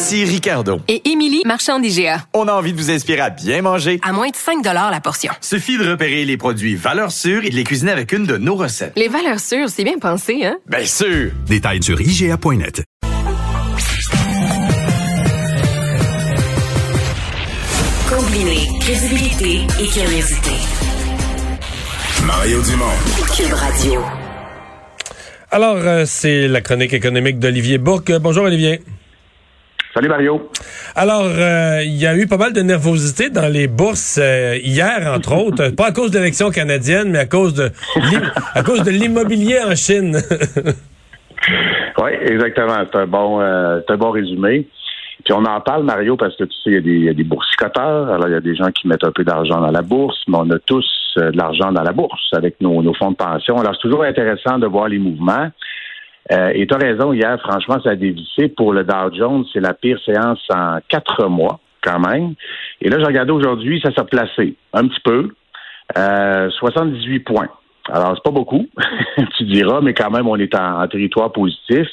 Ici Ricardo. Et Émilie, marchand d'IGA. On a envie de vous inspirer à bien manger. À moins de 5 la portion. Suffit de repérer les produits valeurs sûres et de les cuisiner avec une de nos recettes. Les valeurs sûres, c'est bien pensé, hein? Bien sûr! Détails sur IGA.net. Combiner crédibilité et curiosité. Mario Dumont. Cube Radio. Alors, euh, c'est la chronique économique d'Olivier Bourque. Bonjour, Olivier. Salut Mario. Alors, euh, il y a eu pas mal de nervosité dans les bourses euh, hier, entre autres, pas à cause de l'élection canadienne, mais à cause de à cause de l'immobilier en Chine. oui, exactement. C'est un bon, euh, un bon résumé. Puis on en parle, Mario, parce que tu sais, il y a des, il y a des boursicoteurs. Alors, il y a des gens qui mettent un peu d'argent dans la bourse, mais on a tous de l'argent dans la bourse avec nos, nos fonds de pension. Alors, c'est toujours intéressant de voir les mouvements. Euh, et tu as raison, hier, franchement, ça a dévissé. Pour le Dow Jones, c'est la pire séance en quatre mois, quand même. Et là, j'ai regardé aujourd'hui, ça s'est placé un petit peu. Euh, 78 points. Alors, c'est pas beaucoup, tu diras, mais quand même, on est en territoire positif.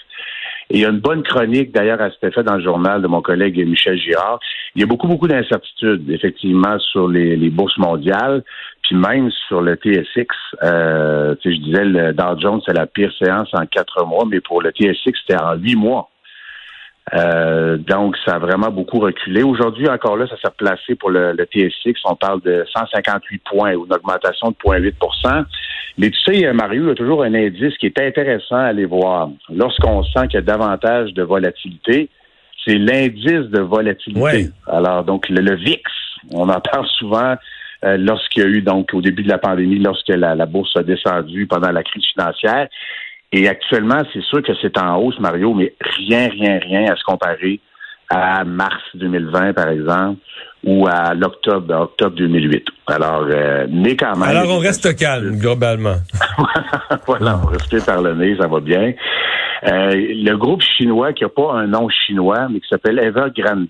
Il y a une bonne chronique d'ailleurs à cet effet dans le journal de mon collègue Michel Girard. Il y a beaucoup, beaucoup d'incertitudes, effectivement, sur les, bourses mondiales, puis même sur le TSX. Euh, je disais, le Dow Jones, c'est la pire séance en quatre mois, mais pour le TSX, c'était en huit mois. Euh, donc, ça a vraiment beaucoup reculé. Aujourd'hui, encore là, ça s'est placé pour le, TSX. On parle de 158 points ou une augmentation de 0,8% Mais tu sais, Mario, il y a toujours un indice qui est intéressant à aller voir. Lorsqu'on sent qu'il y a davantage de volatilité, c'est l'indice de volatilité. Alors, donc, le, VIX, on en parle souvent euh, lorsqu'il y a eu, donc, au début de la pandémie, lorsque la, la bourse a descendu pendant la crise financière. Et actuellement, c'est sûr que c'est en hausse, Mario, mais rien, rien, rien à se comparer à mars 2020, par exemple, ou à l'octobre, octobre 2008. Alors, euh, mais quand même. Alors, on reste calme, globalement. voilà, on respire par le nez, ça va bien. Euh, le groupe chinois qui n'a pas un nom chinois, mais qui s'appelle Evergrande.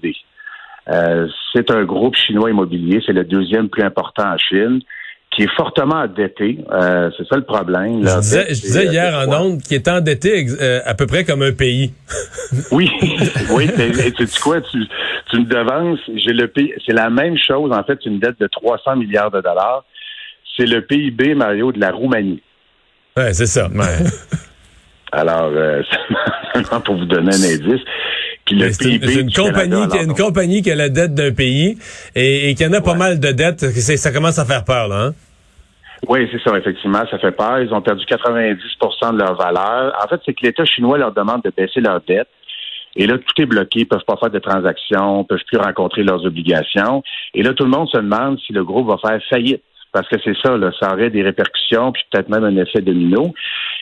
Euh, c'est un groupe chinois immobilier, c'est le deuxième plus important en Chine qui est fortement endetté. Euh, c'est ça le problème. je disais, hier en ondes qu'il est endetté euh, à peu près comme un pays. oui, oui. Mais, tu dis quoi? Tu, tu me devances. J'ai le pays. C'est la même chose. En fait, une dette de 300 milliards de dollars. C'est le PIB, Mario, de la Roumanie. Ouais, c'est ça. Alors, euh, pour vous donner un indice. C'est une, compagnie qui, une compagnie qui a la dette d'un pays et, qui en a pas mal de dettes. Ça commence à faire peur, là. Hein? Oui, c'est ça, effectivement, ça fait peur. Ils ont perdu 90% de leur valeur. En fait, c'est que l'État chinois leur demande de baisser leur dette. Et là, tout est bloqué, ils peuvent pas faire de transactions, peuvent plus rencontrer leurs obligations. Et là, tout le monde se demande si le groupe va faire faillite. Parce que c'est ça, là, ça aurait des répercussions, puis peut-être même un effet domino.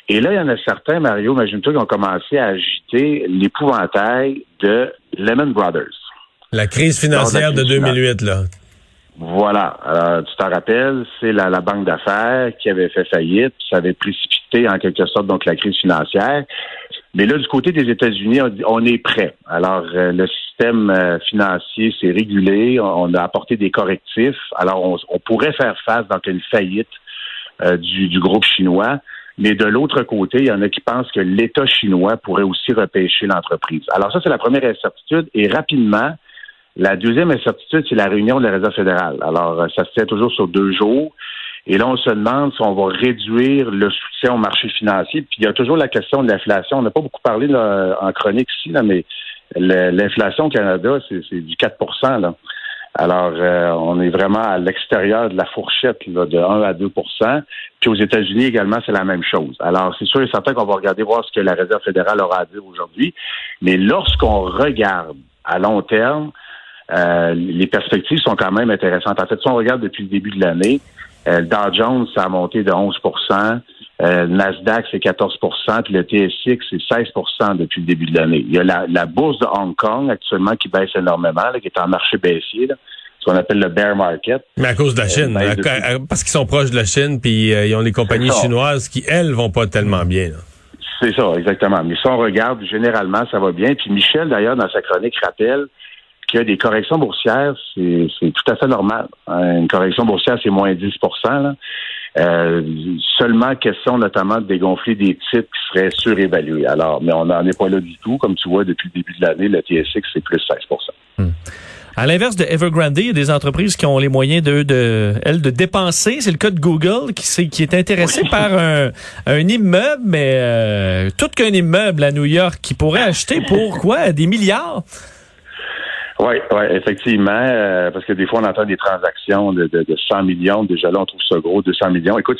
Et là, il y en a certains, Mario, imagine-toi, qui ont commencé à agiter l'épouvantail de Lehman Brothers. La crise financière de 2008, là. Voilà. Alors, tu t'en rappelles, c'est la, banque d'affaires qui avait fait faillite, ça avait précipité en quelque sorte donc la crise financière. Mais là, du côté des États-Unis, on, est prêt. Alors, euh, le système euh, financier s'est régulé, on, a apporté des correctifs. Alors, on, pourrait faire face donc à une faillite euh, du, du, groupe chinois. Mais de l'autre côté, il y en a qui pensent que l'État chinois pourrait aussi repêcher l'entreprise. Alors ça, c'est la première incertitude. Et rapidement, la deuxième incertitude, c'est la réunion de la Réserve fédérale. Alors, euh, ça se fait toujours sur deux jours. Et là, on se demande si on va réduire le soutien au marché financier. Puis il y a toujours la question de l'inflation. On n'a pas beaucoup parlé en chronique ici, là, mais l'inflation au Canada, c'est du 4 là. Alors, euh, on est vraiment à l'extérieur de la fourchette là, de 1 à 2% Puis aux États-Unis également, c'est la même chose. Alors, c'est sûr et certain qu'on va regarder voir ce que la Réserve fédérale aura à dire aujourd'hui. Mais lorsqu'on regarde à long terme, euh, les perspectives sont quand même intéressantes. En fait, si on regarde depuis le début de l'année, euh, Dow Jones, ça a monté de 11% Euh, le Nasdaq, c'est 14% puis le TSX, c'est 16% depuis le début de l'année. Il y a la, la, bourse de Hong Kong actuellement qui baisse énormément, là, qui est en marché baissier, là, ce qu'on appelle le bear market. Mais à cause de la Euh, Chine, à- depuis- à- parce qu'ils sont proches de la Chine, puis euh, ils ont les compagnies chinoises qui, elles, vont pas tellement bien. là. C'est ça, exactement. Mais si on regarde, généralement, ça va bien. Puis Michel, d'ailleurs, dans sa chronique, rappelle des corrections boursières, c'est tout à fait normal. Hein, Une correction boursière, c'est moins 10 là. Euh, seulement question notamment de dégonfler des titres qui seraient surévalués. Alors, mais on n'en est pas là du tout. Comme tu vois, depuis le début de l'année, le TSX, c'est plus 16% À l'inverse de Evergrande, il y a des entreprises qui ont les moyens de, de elles, de dépenser. C'est le cas de Google qui, s'est- qui est intéressé par un, un immeuble, mais euh, tout qu'un immeuble à New York qui pourrait acheter pour quoi? Des milliards? Oui, ouais, effectivement, euh, parce que des fois, on entend des transactions de, de, de 100 millions. Déjà là, on trouve ça gros, 200 millions. Écoute,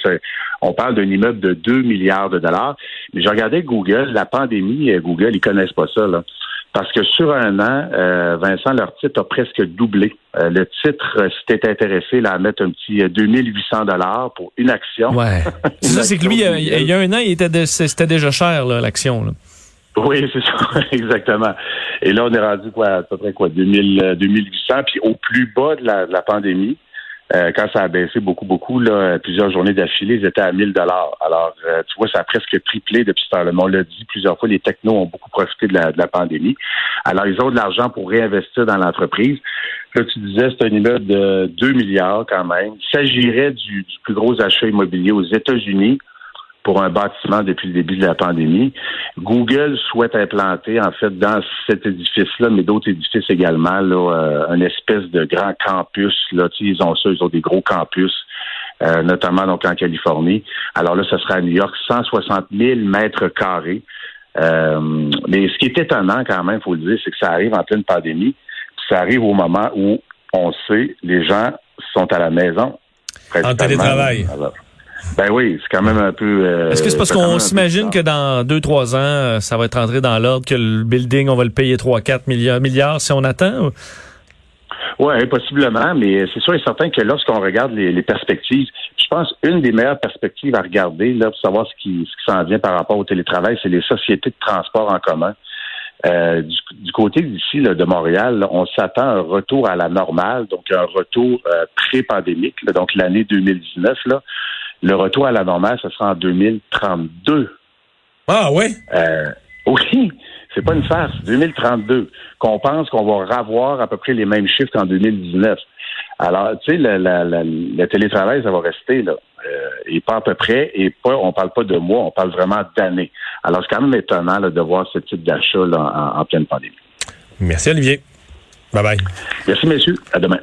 on parle d'un immeuble de 2 milliards de dollars. Mais j'ai regardé Google, la pandémie, euh, Google, ils connaissent pas ça, là. Parce que sur un an, euh, Vincent, leur titre a presque doublé. Euh, le titre, euh, si t'es intéressé là, à mettre un petit euh, 2800 dollars pour une action. Ouais. C'est ça, c'est que lui, il y a- il y a un an, il était c'était déjà cher, là, l'action. là. Oui, c'est ça, exactement. Et là, on est rendu quoi, à peu près quoi, 2000, euh, 2800, puis au plus bas de la, de la pandémie, euh, quand ça a baissé beaucoup, beaucoup, là, plusieurs journées d'affilée, ils étaient à 1000 dollars. Alors, euh, tu vois, ça a presque triplé depuis ce temps-là. On l'a dit plusieurs fois, les technos ont beaucoup profité de la, de la pandémie. Alors, ils ont de l'argent pour réinvestir dans l'entreprise. Là, tu disais, c'est un immeuble de 2 milliards quand même. Il s'agirait du, du plus gros achat immobilier aux États-Unis pour un bâtiment depuis le début de la pandémie. Google souhaite implanter, en fait, dans cet édifice-là, mais d'autres édifices également, là, euh, une espèce de grand campus. Là, ils ont ça, ils ont des gros campus, euh, notamment donc en Californie. Alors là, ce sera à New York, 160 000 mètres carrés. Euh, mais ce qui est étonnant quand même, faut le dire, c'est que ça arrive en pleine pandémie. Ça arrive au moment où on sait les gens sont à la maison. principalement. télétravail. Alors, ben oui, c'est quand même un peu. euh, Est-ce que c'est parce qu'on s'imagine que dans deux, trois ans, euh, ça va être rentré dans l'ordre, que le building, on va le payer 3, 4 milliards, milliards si on attend? ou- Oui, possiblement, mais c'est sûr et certain que lorsqu'on regarde les, les perspectives, je pense une des meilleures perspectives à regarder là, pour savoir ce qui, ce qui s'en vient par rapport au télétravail, c'est les sociétés de transport en commun. Euh, du, du côté d'ici là, de Montréal, là, on s'attend à un retour à la normale, donc un retour euh, pré-pandémique, donc l'année 2019. Là, le retour à la normale, ce sera en 2032. Ah ouais? Euh, oui, c'est pas une farce. 2032, qu'on pense qu'on va revoir à peu près les mêmes chiffres qu'en 2019. Alors, tu sais, le, télétravail, ça va rester là. Euh, et pas à peu près, et pas, on parle pas de mois, on parle vraiment d'années. Alors, c'est quand même étonnant là, de voir ce type d'achat là, en, en pleine pandémie. Merci, Olivier. Bye bye. Merci, messieurs. À demain.